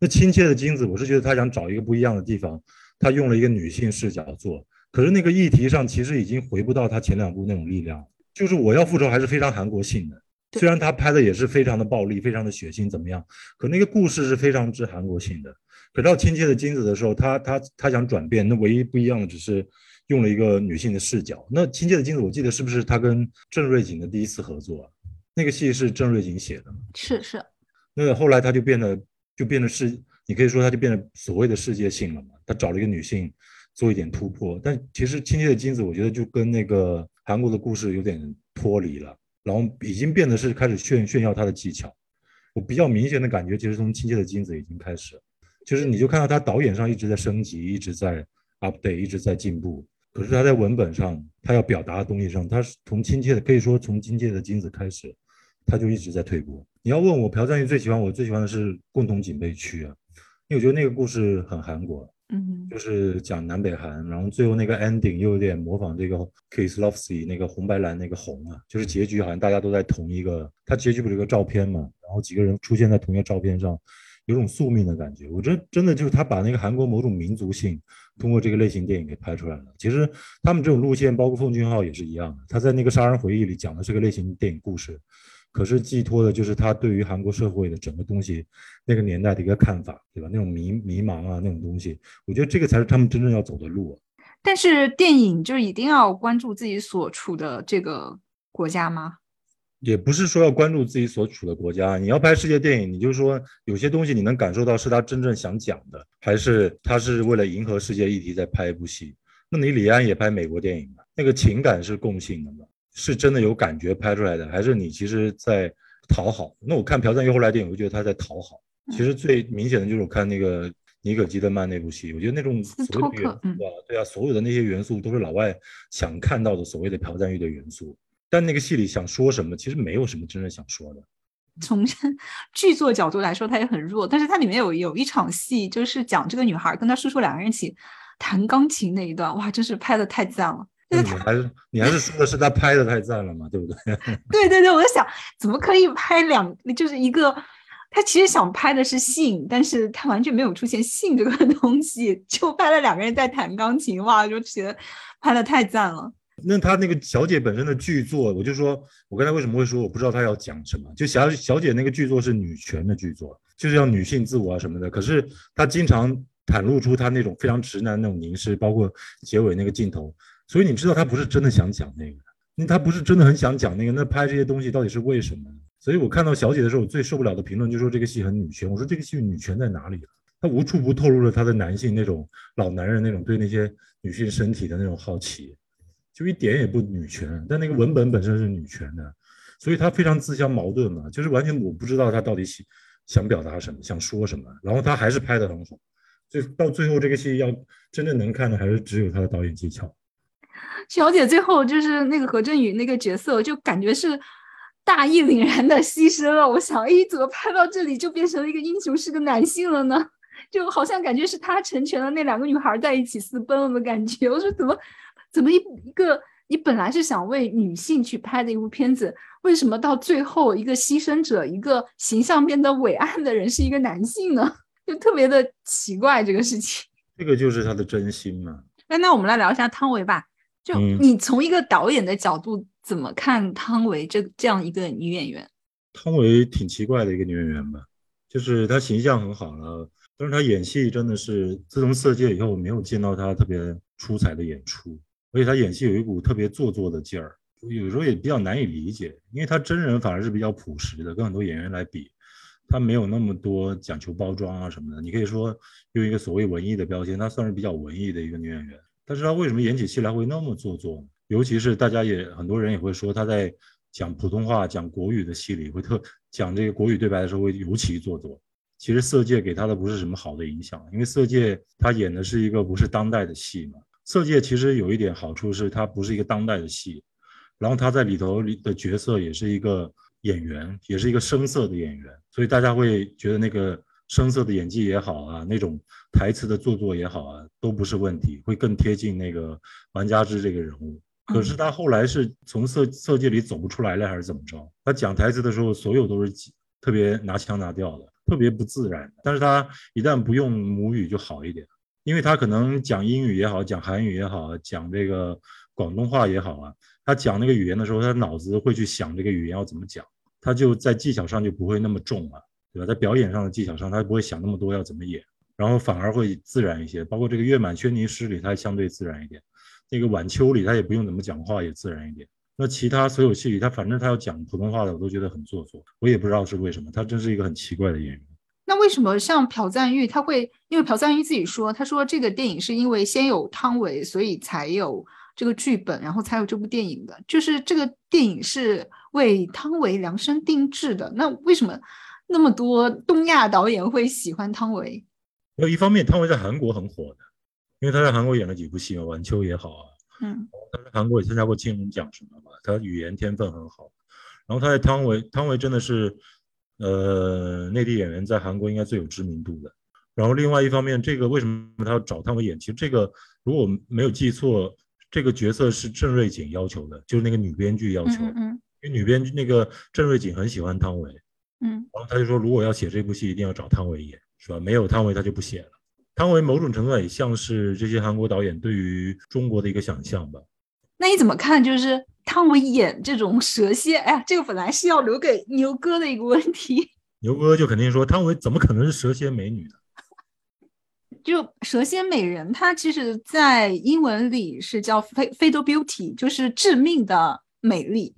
S2: 那亲切的金子，我是觉得他想找一个不一样的地方，他用了一个女性视角做。可是那个议题上其实已经回不到他前两部那种力量。就是我要复仇还是非常韩国性的，虽然他拍的也是非常的暴力、非常的血腥怎么样，可那个故事是非常之韩国性的。可到亲切的金子的时候，他他他想转变，那唯一不一样的只是用了一个女性的视角。那亲切的金子，我记得是不是他跟郑瑞景的第一次合作？那个戏是郑瑞景写的，
S1: 是是。
S2: 那后来他就变得就变得是，你可以说他就变得所谓的世界性了嘛。他找了一个女性做一点突破，但其实《亲切的金子》我觉得就跟那个韩国的故事有点脱离了，然后已经变得是开始炫炫耀他的技巧。我比较明显的感觉，其实从《亲切的金子》已经开始，就是你就看到他导演上一直在升级，一直在 update，一直在进步。可是他在文本上，他要表达的东西上，他是从亲切的，可以说从亲切的金子开始。他就一直在退步。你要问我朴赞玉最喜欢，我最喜欢的是共同警备区啊，因为我觉得那个故事很韩国，
S1: 嗯，
S2: 就是讲南北韩，然后最后那个 ending 又有点模仿这个 Kiss Love s e 那个红白蓝那个红啊，就是结局好像大家都在同一个，他结局不是个照片嘛，然后几个人出现在同一个照片上，有种宿命的感觉。我觉得真的就是他把那个韩国某种民族性通过这个类型电影给拍出来了。其实他们这种路线，包括奉俊昊也是一样的，他在那个杀人回忆里讲的是个类型电影故事。可是寄托的就是他对于韩国社会的整个东西，那个年代的一个看法，对吧？那种迷迷茫啊，那种东西，我觉得这个才是他们真正要走的路。
S1: 但是电影就一定要关注自己所处的这个国家吗？
S2: 也不是说要关注自己所处的国家。你要拍世界电影，你就说有些东西你能感受到是他真正想讲的，还是他是为了迎合世界议题在拍一部戏？那你李安也拍美国电影嘛？那个情感是共性的嘛？是真的有感觉拍出来的，还是你其实在讨好？那我看朴赞玉后来电影，我觉得他在讨好。其实最明显的就是我看那个尼可基德曼那部戏，我觉得那种所有的元素啊，对啊，所有的那些元素都是老外想看到的所谓的朴赞玉的元素。但那个戏里想说什么，其实没有什么真正想说的。
S1: 从剧作角度来说，它也很弱。但是它里面有有一场戏，就是讲这个女孩跟她叔叔两个人一起弹钢琴那一段，哇，真是拍的太赞了。
S2: 你还是你还是说的是他拍的太赞了嘛，对不对？
S1: 对对对，我在想怎么可以拍两，就是一个他其实想拍的是性，但是他完全没有出现性这个东西，就拍了两个人在弹钢琴，哇，就觉得拍的太赞了。
S2: 那他那个小姐本身的剧作，我就说，我刚才为什么会说我不知道他要讲什么？就小小姐那个剧作是女权的剧作，就是要女性自我啊什么的，可是他经常袒露出他那种非常直男那种凝视，包括结尾那个镜头，所以你知道他不是真的想讲那个，因为他不是真的很想讲那个，那拍这些东西到底是为什么？所以我看到小姐的时候，我最受不了的评论就说这个戏很女权，我说这个戏女权在哪里了？他无处不透露了他的男性那种老男人那种对那些女性身体的那种好奇，就一点也不女权，但那个文本本身是女权的，所以他非常自相矛盾嘛，就是完全我不知道他到底想想表达什么，想说什么，然后他还是拍的很好。就到最后，这个戏要真正能看的，还是只有他的导演技巧。
S1: 小姐最后就是那个何振宇那个角色，就感觉是大义凛然的牺牲了。我想，哎，怎么拍到这里就变成了一个英雄，是个男性了呢？就好像感觉是他成全了那两个女孩在一起私奔了的感觉。我说，怎么怎么一一个你本来是想为女性去拍的一部片子，为什么到最后一个牺牲者，一个形象变得伟岸的人是一个男性呢？就特别的奇怪这个事情，
S2: 这个就是他的真心嘛。
S1: 那那我们来聊一下汤唯吧。就你从一个导演的角度怎么看汤唯这这样一个女演员？
S2: 汤唯挺奇怪的一个女演员吧，就是她形象很好了，但是她演戏真的是自从《色戒》以后，没有见到她特别出彩的演出，而且她演戏有一股特别做作的劲儿，有时候也比较难以理解，因为她真人反而是比较朴实的，跟很多演员来比。她没有那么多讲求包装啊什么的，你可以说用一个所谓文艺的标签，她算是比较文艺的一个女演员。但是他为什么演起戏来会那么做作？尤其是大家也很多人也会说，他在讲普通话、讲国语的戏里会特讲这个国语对白的时候会尤其做作。其实《色戒》给他的不是什么好的影响，因为《色戒》他演的是一个不是当代的戏嘛。《色戒》其实有一点好处是它不是一个当代的戏，然后他在里头的角色也是一个。演员也是一个生色的演员，所以大家会觉得那个生色的演技也好啊，那种台词的做作也好啊，都不是问题，会更贴近那个王家之这个人物。可是他后来是从色色戒里走不出来了，还是怎么着？他讲台词的时候，所有都是特别拿腔拿调的，特别不自然。但是他一旦不用母语就好一点，因为他可能讲英语也好，讲韩语也好，讲这个广东话也好啊，他讲那个语言的时候，他脑子会去想这个语言要怎么讲。他就在技巧上就不会那么重了，对吧？在表演上的技巧上，他不会想那么多要怎么演，然后反而会自然一些。包括这个《月满轩尼诗》里，它相对自然一点；那个《晚秋》里，他也不用怎么讲话，也自然一点。那其他所有戏里，他反正他要讲普通话的，我都觉得很做作。我也不知道是为什么，他真是一个很奇怪的演员。
S1: 那为什么像朴赞玉，他会？因为朴赞玉自己说，他说这个电影是因为先有汤唯，所以才有这个剧本，然后才有这部电影的。就是这个电影是。为汤唯量身定制的，那为什么那么多东亚导演会喜欢汤唯？
S2: 有一方面，汤唯在韩国很火的，因为他在韩国演了几部戏嘛，《晚秋》也好啊，
S1: 嗯，
S2: 他在韩国也参加过金龙奖什么嘛，他语言天分很好。然后他在汤唯，汤唯真的是，呃，内地演员在韩国应该最有知名度的。然后另外一方面，这个为什么他要找汤唯演？其实这个如果没有记错，这个角色是郑瑞景要求的，就是那个女编剧要求。
S1: 嗯。
S2: 因为女编剧那个郑瑞景很喜欢汤唯，
S1: 嗯，
S2: 然后他就说，如果要写这部戏，一定要找汤唯演，是吧？没有汤唯，他就不写了。汤唯某种程度也像是这些韩国导演对于中国的一个想象吧。
S1: 那你怎么看？就是汤唯演这种蛇蝎？哎呀，这个本来是要留给牛哥的一个问题。
S2: 牛哥就肯定说，汤唯怎么可能是蛇蝎美女呢？
S1: 就蛇蝎美人，它其实在英文里是叫 fatal beauty，就是致命的美丽。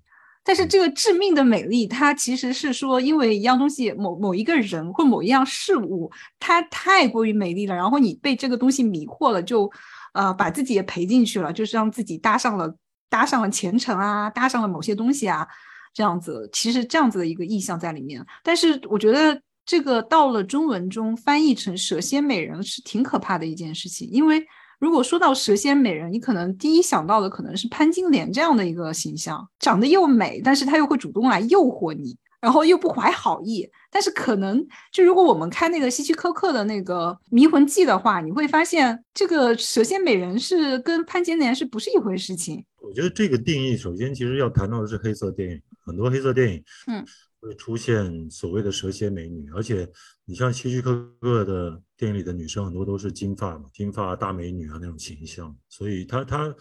S1: 但是这个致命的美丽，它其实是说，因为一样东西，某某一个人或某一样事物，它太过于美丽了，然后你被这个东西迷惑了，就，呃，把自己也赔进去了，就是让自己搭上了搭上了前程啊，搭上了某些东西啊，这样子，其实这样子的一个意象在里面。但是我觉得这个到了中文中翻译成蛇蝎美人是挺可怕的一件事情，因为。如果说到蛇蝎美人，你可能第一想到的可能是潘金莲这样的一个形象，长得又美，但是她又会主动来诱惑你，然后又不怀好意。但是可能就如果我们看那个希区柯克的那个《迷魂记》的话，你会发现这个蛇蝎美人是跟潘金莲是不是一回事情？
S2: 我觉得这个定义首先其实要谈到的是黑色电影，很多黑色电影，
S1: 嗯。
S2: 会出现所谓的蛇蝎美女，而且你像希区柯克的电影里的女生，很多都是金发嘛，金发大美女啊那种形象，所以她她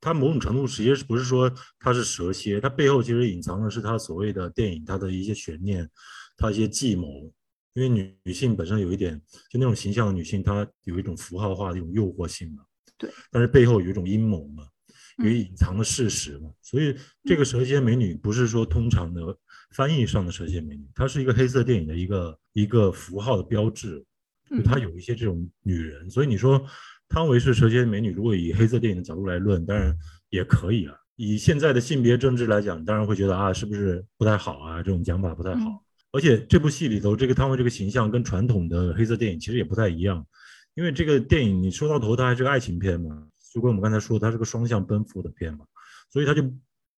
S2: 她某种程度实际是不是说她是蛇蝎，她背后其实隐藏的是她所谓的电影她的一些悬念，她一些计谋，因为女女性本身有一点就那种形象的女性，她有一种符号化的一种诱惑性嘛。
S1: 对。
S2: 但是背后有一种阴谋嘛，有隐藏的事实嘛。所以这个蛇蝎美女不是说通常的翻译上的蛇蝎美女，它是一个黑色电影的一个一个符号的标志，就它有一些这种女人。所以你说汤唯是蛇蝎美女，如果以黑色电影的角度来论，当然也可以啊。以现在的性别政治来讲，当然会觉得啊，是不是不太好啊？这种讲法不太好。而且这部戏里头，这个汤唯这个形象跟传统的黑色电影其实也不太一样，因为这个电影你说到头，它还是个爱情片嘛，就跟我们刚才说，它是个双向奔赴的片嘛，所以它就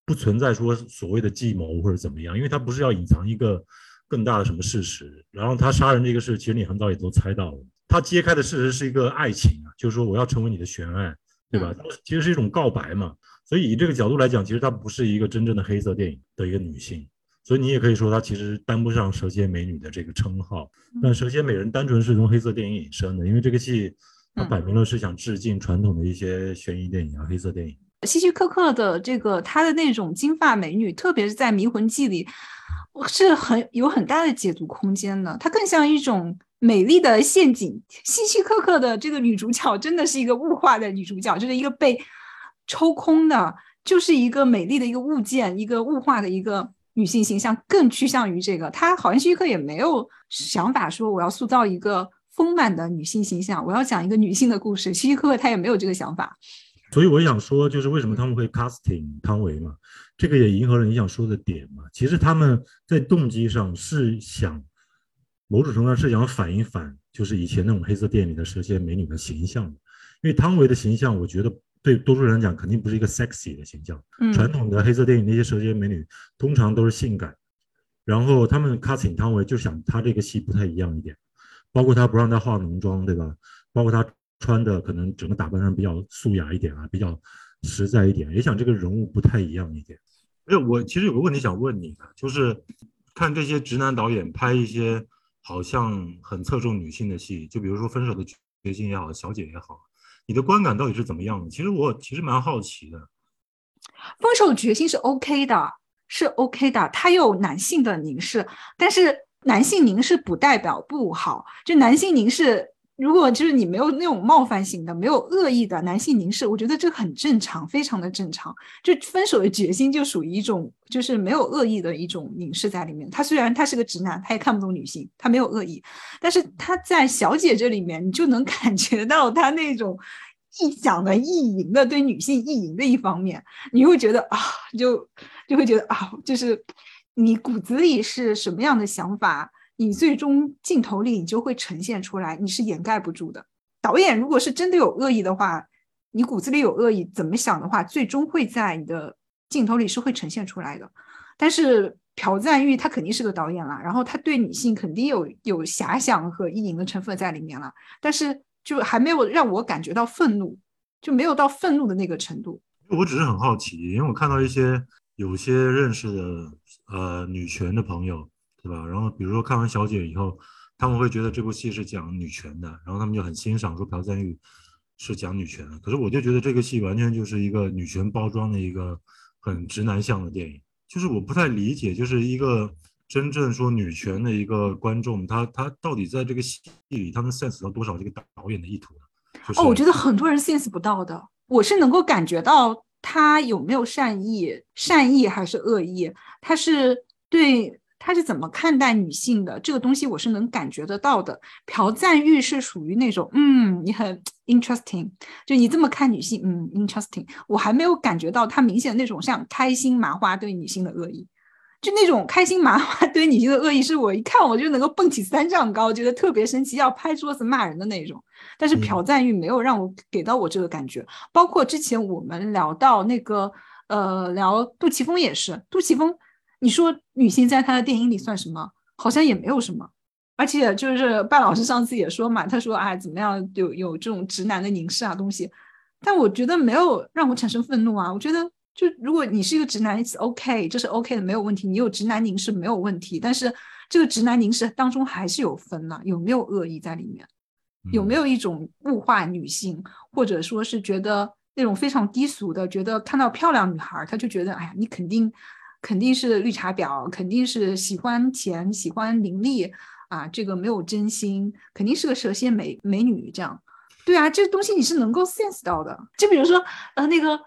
S2: 不存在说所谓的计谋或者怎么样，因为他不是要隐藏一个更大的什么事实。然后他杀人这个事，其实你很早也都猜到了，他揭开的事实是一个爱情啊，就是说我要成为你的悬案，对吧？其实是一种告白嘛。所以以这个角度来讲，其实她不是一个真正的黑色电影的一个女性。所以你也可以说，她其实担不上蛇蝎美女的这个称号。但蛇蝎美人单纯是从黑色电影引申的，因为这个戏它摆明了是想致敬传统的一些悬疑电影啊、黑色电影。
S1: 希区柯克的这个她的那种金发美女，特别是在《迷魂记》里，是很有很大的解读空间的。它更像一种美丽的陷阱。希区柯克的这个女主角真的是一个物化的女主角，就是一个被抽空的，就是一个美丽的一个物件，一个物化的一个。女性形象更趋向于这个，她好像希区柯也没有想法说我要塑造一个丰满的女性形象，我要讲一个女性的故事。希区柯他也没有这个想法。
S2: 所以我想说，就是为什么他们会 casting 汤唯嘛？这个也迎合了你想说的点嘛。其实他们在动机上是想，某种程度上是想反一反，就是以前那种黑色电影里的蛇蝎美女的形象因为汤唯的形象，我觉得。对多数人来讲，肯定不是一个 sexy 的形象。传统的黑色电影那些蛇蝎美女，通常都是性感。然后他们 casting 汤唯就想她这个戏不太一样一点，包括她不让她化浓妆，对吧？包括她穿的可能整个打扮上比较素雅一点啊，比较实在一点，也想这个人物不太一样一点。哎，我其实有个问题想问你的，就是看这些直男导演拍一些好像很侧重女性的戏，就比如说《分手的决心》也好，《小姐》也好。你的观感到底是怎么样的？其实我其实蛮好奇的。
S1: 分手决心是 OK 的，是 OK 的。他有男性的凝视，但是男性凝视不代表不好。就男性凝视。如果就是你没有那种冒犯型的、没有恶意的男性凝视，我觉得这很正常，非常的正常。就分手的决心就属于一种，就是没有恶意的一种凝视在里面。他虽然他是个直男，他也看不懂女性，他没有恶意，但是他在小姐这里面，你就能 感觉到他那种臆想的、意淫的对女性意淫的一方面，你会觉得啊，就就会觉得啊，就是你骨子里是什么样的想法。你最终镜头里你就会呈现出来，你是掩盖不住的。导演如果是真的有恶意的话，你骨子里有恶意，怎么想的话，最终会在你的镜头里是会呈现出来的。但是朴赞玉他肯定是个导演啦，然后他对女性肯定有有遐想和意淫的成分在里面了，但是就还没有让我感觉到愤怒，就没有到愤怒的那个程度。
S2: 我只是很好奇，因为我看到一些有些认识的呃女权的朋友。对吧？然后比如说看完《小姐》以后，他们会觉得这部戏是讲女权的，然后他们就很欣赏说朴赞玉是讲女权的。可是我就觉得这个戏完全就是一个女权包装的一个很直男向的电影，就是我不太理解，就是一个真正说女权的一个观众，他他到底在这个戏里他能 sense 到多少这个导演的意图？
S1: 哦，我觉得很多人 sense 不到的，我是能够感觉到他有没有善意，善意还是恶意，他是对。他是怎么看待女性的这个东西，我是能感觉得到的。朴赞玉是属于那种，嗯，你很 interesting，就你这么看女性，嗯，interesting。我还没有感觉到他明显的那种像开心麻花对女性的恶意，就那种开心麻花对女性的恶意，是我一看我就能够蹦起三丈高，觉得特别生气，要拍桌子骂人的那种。但是朴赞玉没有让我给到我这个感觉。包括之前我们聊到那个，呃，聊杜琪峰也是，杜琪峰。你说女性在他的电影里算什么？好像也没有什么。而且就是半老师上次也说嘛，他说哎怎么样有有这种直男的凝视啊东西，但我觉得没有让我产生愤怒啊。我觉得就如果你是一个直男，it's OK，这是 OK 的，没有问题。你有直男凝视没有问题，但是这个直男凝视当中还是有分呐，有没有恶意在里面？有没有一种物化女性，或者说是觉得那种非常低俗的，觉得看到漂亮女孩他就觉得哎呀你肯定。肯定是绿茶婊，肯定是喜欢钱、喜欢名利，啊，这个没有真心，肯定是个蛇蝎美美女这样。对啊，这东西你是能够 sense 到的。就比如说，呃，那个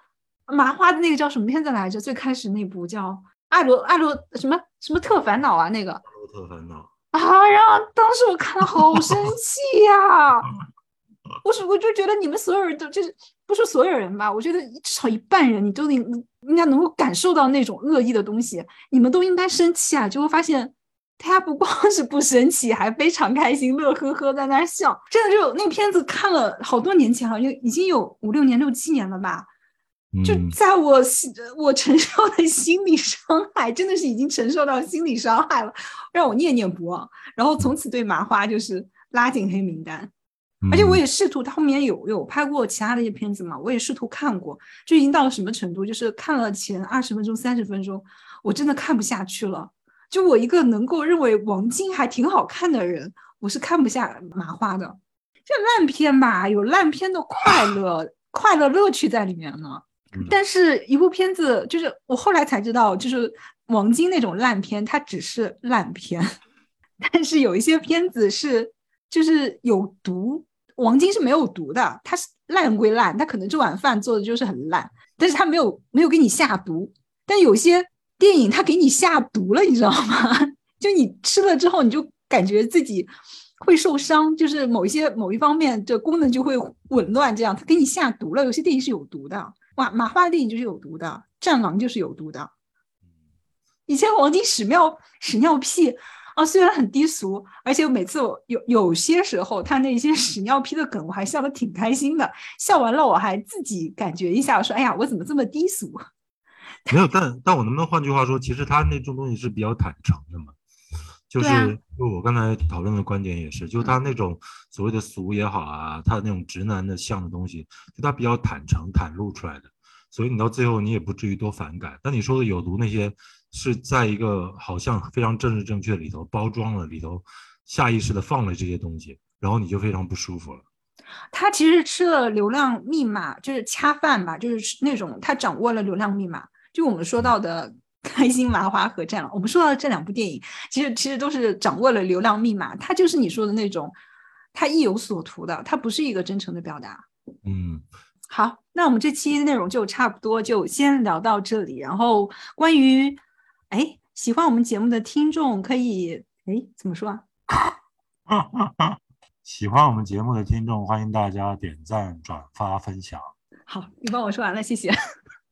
S1: 麻花的那个叫什么片子来着？最开始那部叫《爱罗爱罗什么什么特烦恼》啊，那个。
S2: 罗特烦恼。
S1: 啊！然后，当时我看了好生气呀！我是我就觉得你们所有人都就是不说所有人吧，我觉得至少一半人你都应应该能够感受到那种恶意的东西，你们都应该生气啊！就会发现他不光是不生气，还非常开心，乐呵呵在那儿笑。真的就那片子看了好多年前了，就已经有五六年、六七年了吧。就在我我承受的心理伤害，真的是已经承受到心理伤害了，让我念念不忘。然后从此对麻花就是拉进黑名单。而且我也试图，他后面有有拍过其他的一些片子嘛，我也试图看过，就已经到了什么程度，就是看了前二十分钟、三十分钟，我真的看不下去了。就我一个能够认为王晶还挺好看的人，我是看不下麻花的。这烂片吧，有烂片的快乐、快乐乐趣在里面呢。但是，一部片子就是我后来才知道，就是王晶那种烂片，它只是烂片。但是有一些片子是就是有毒。王晶是没有毒的，他是烂归烂，他可能这碗饭做的就是很烂，但是他没有没有给你下毒。但有些电影他给你下毒了，你知道吗？就你吃了之后，你就感觉自己会受伤，就是某一些某一方面的功能就会紊乱，这样他给你下毒了。有些电影是有毒的，哇，马化电影就是有毒的，《战狼》就是有毒的。以前王晶屎尿屎尿屁。啊，虽然很低俗，而且每次我有有些时候他那些屎尿屁的梗，我还笑得挺开心的。笑完了，我还自己感觉一下，我说：“哎呀，我怎么这么低俗？”
S2: 没有，但但我能不能换句话说，其实他那种东西是比较坦诚的嘛？就是就我刚才讨论的观点也是，就他那种所谓的俗也好啊，他那种直男的像的东西，就他比较坦诚袒露出来的，所以你到最后你也不至于多反感。但你说的有毒那些。是在一个好像非常政治正确里头包装了，里头下意识的放了这些东西，然后你就非常不舒服了。
S1: 他其实吃了流量密码，就是恰饭吧，就是那种他掌握了流量密码。就我们说到的《开心麻花》和《战狼》，我们说到的这两部电影，其实其实都是掌握了流量密码。他就是你说的那种，他意有所图的，他不是一个真诚的表达。
S2: 嗯，
S1: 好，那我们这期内容就差不多，就先聊到这里。然后关于。哎，喜欢我们节目的听众可以哎，怎么说啊？
S2: 喜欢我们节目的听众，欢迎大家点赞、转发、分享。
S1: 好，你帮我说完了，谢谢。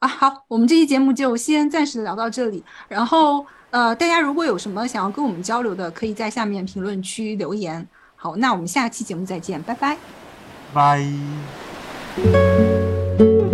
S1: 啊，好，我们这期节目就先暂时聊到这里。然后，呃，大家如果有什么想要跟我们交流的，可以在下面评论区留言。好，那我们下期节目再见，拜拜。
S2: 拜。Thank you.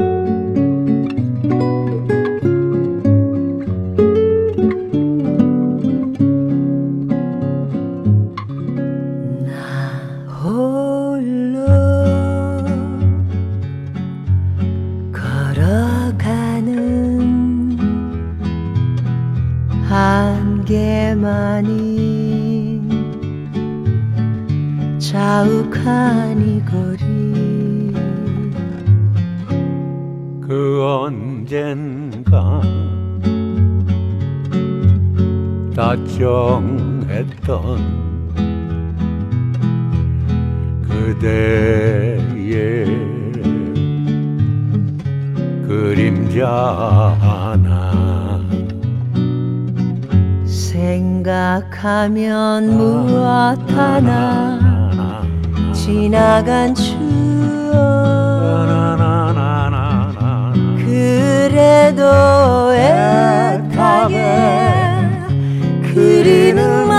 S3: 다정했던 그대의 그림자 하나 생각하면 무엇 하나 지나간 추억. 그래도 애타게 그리는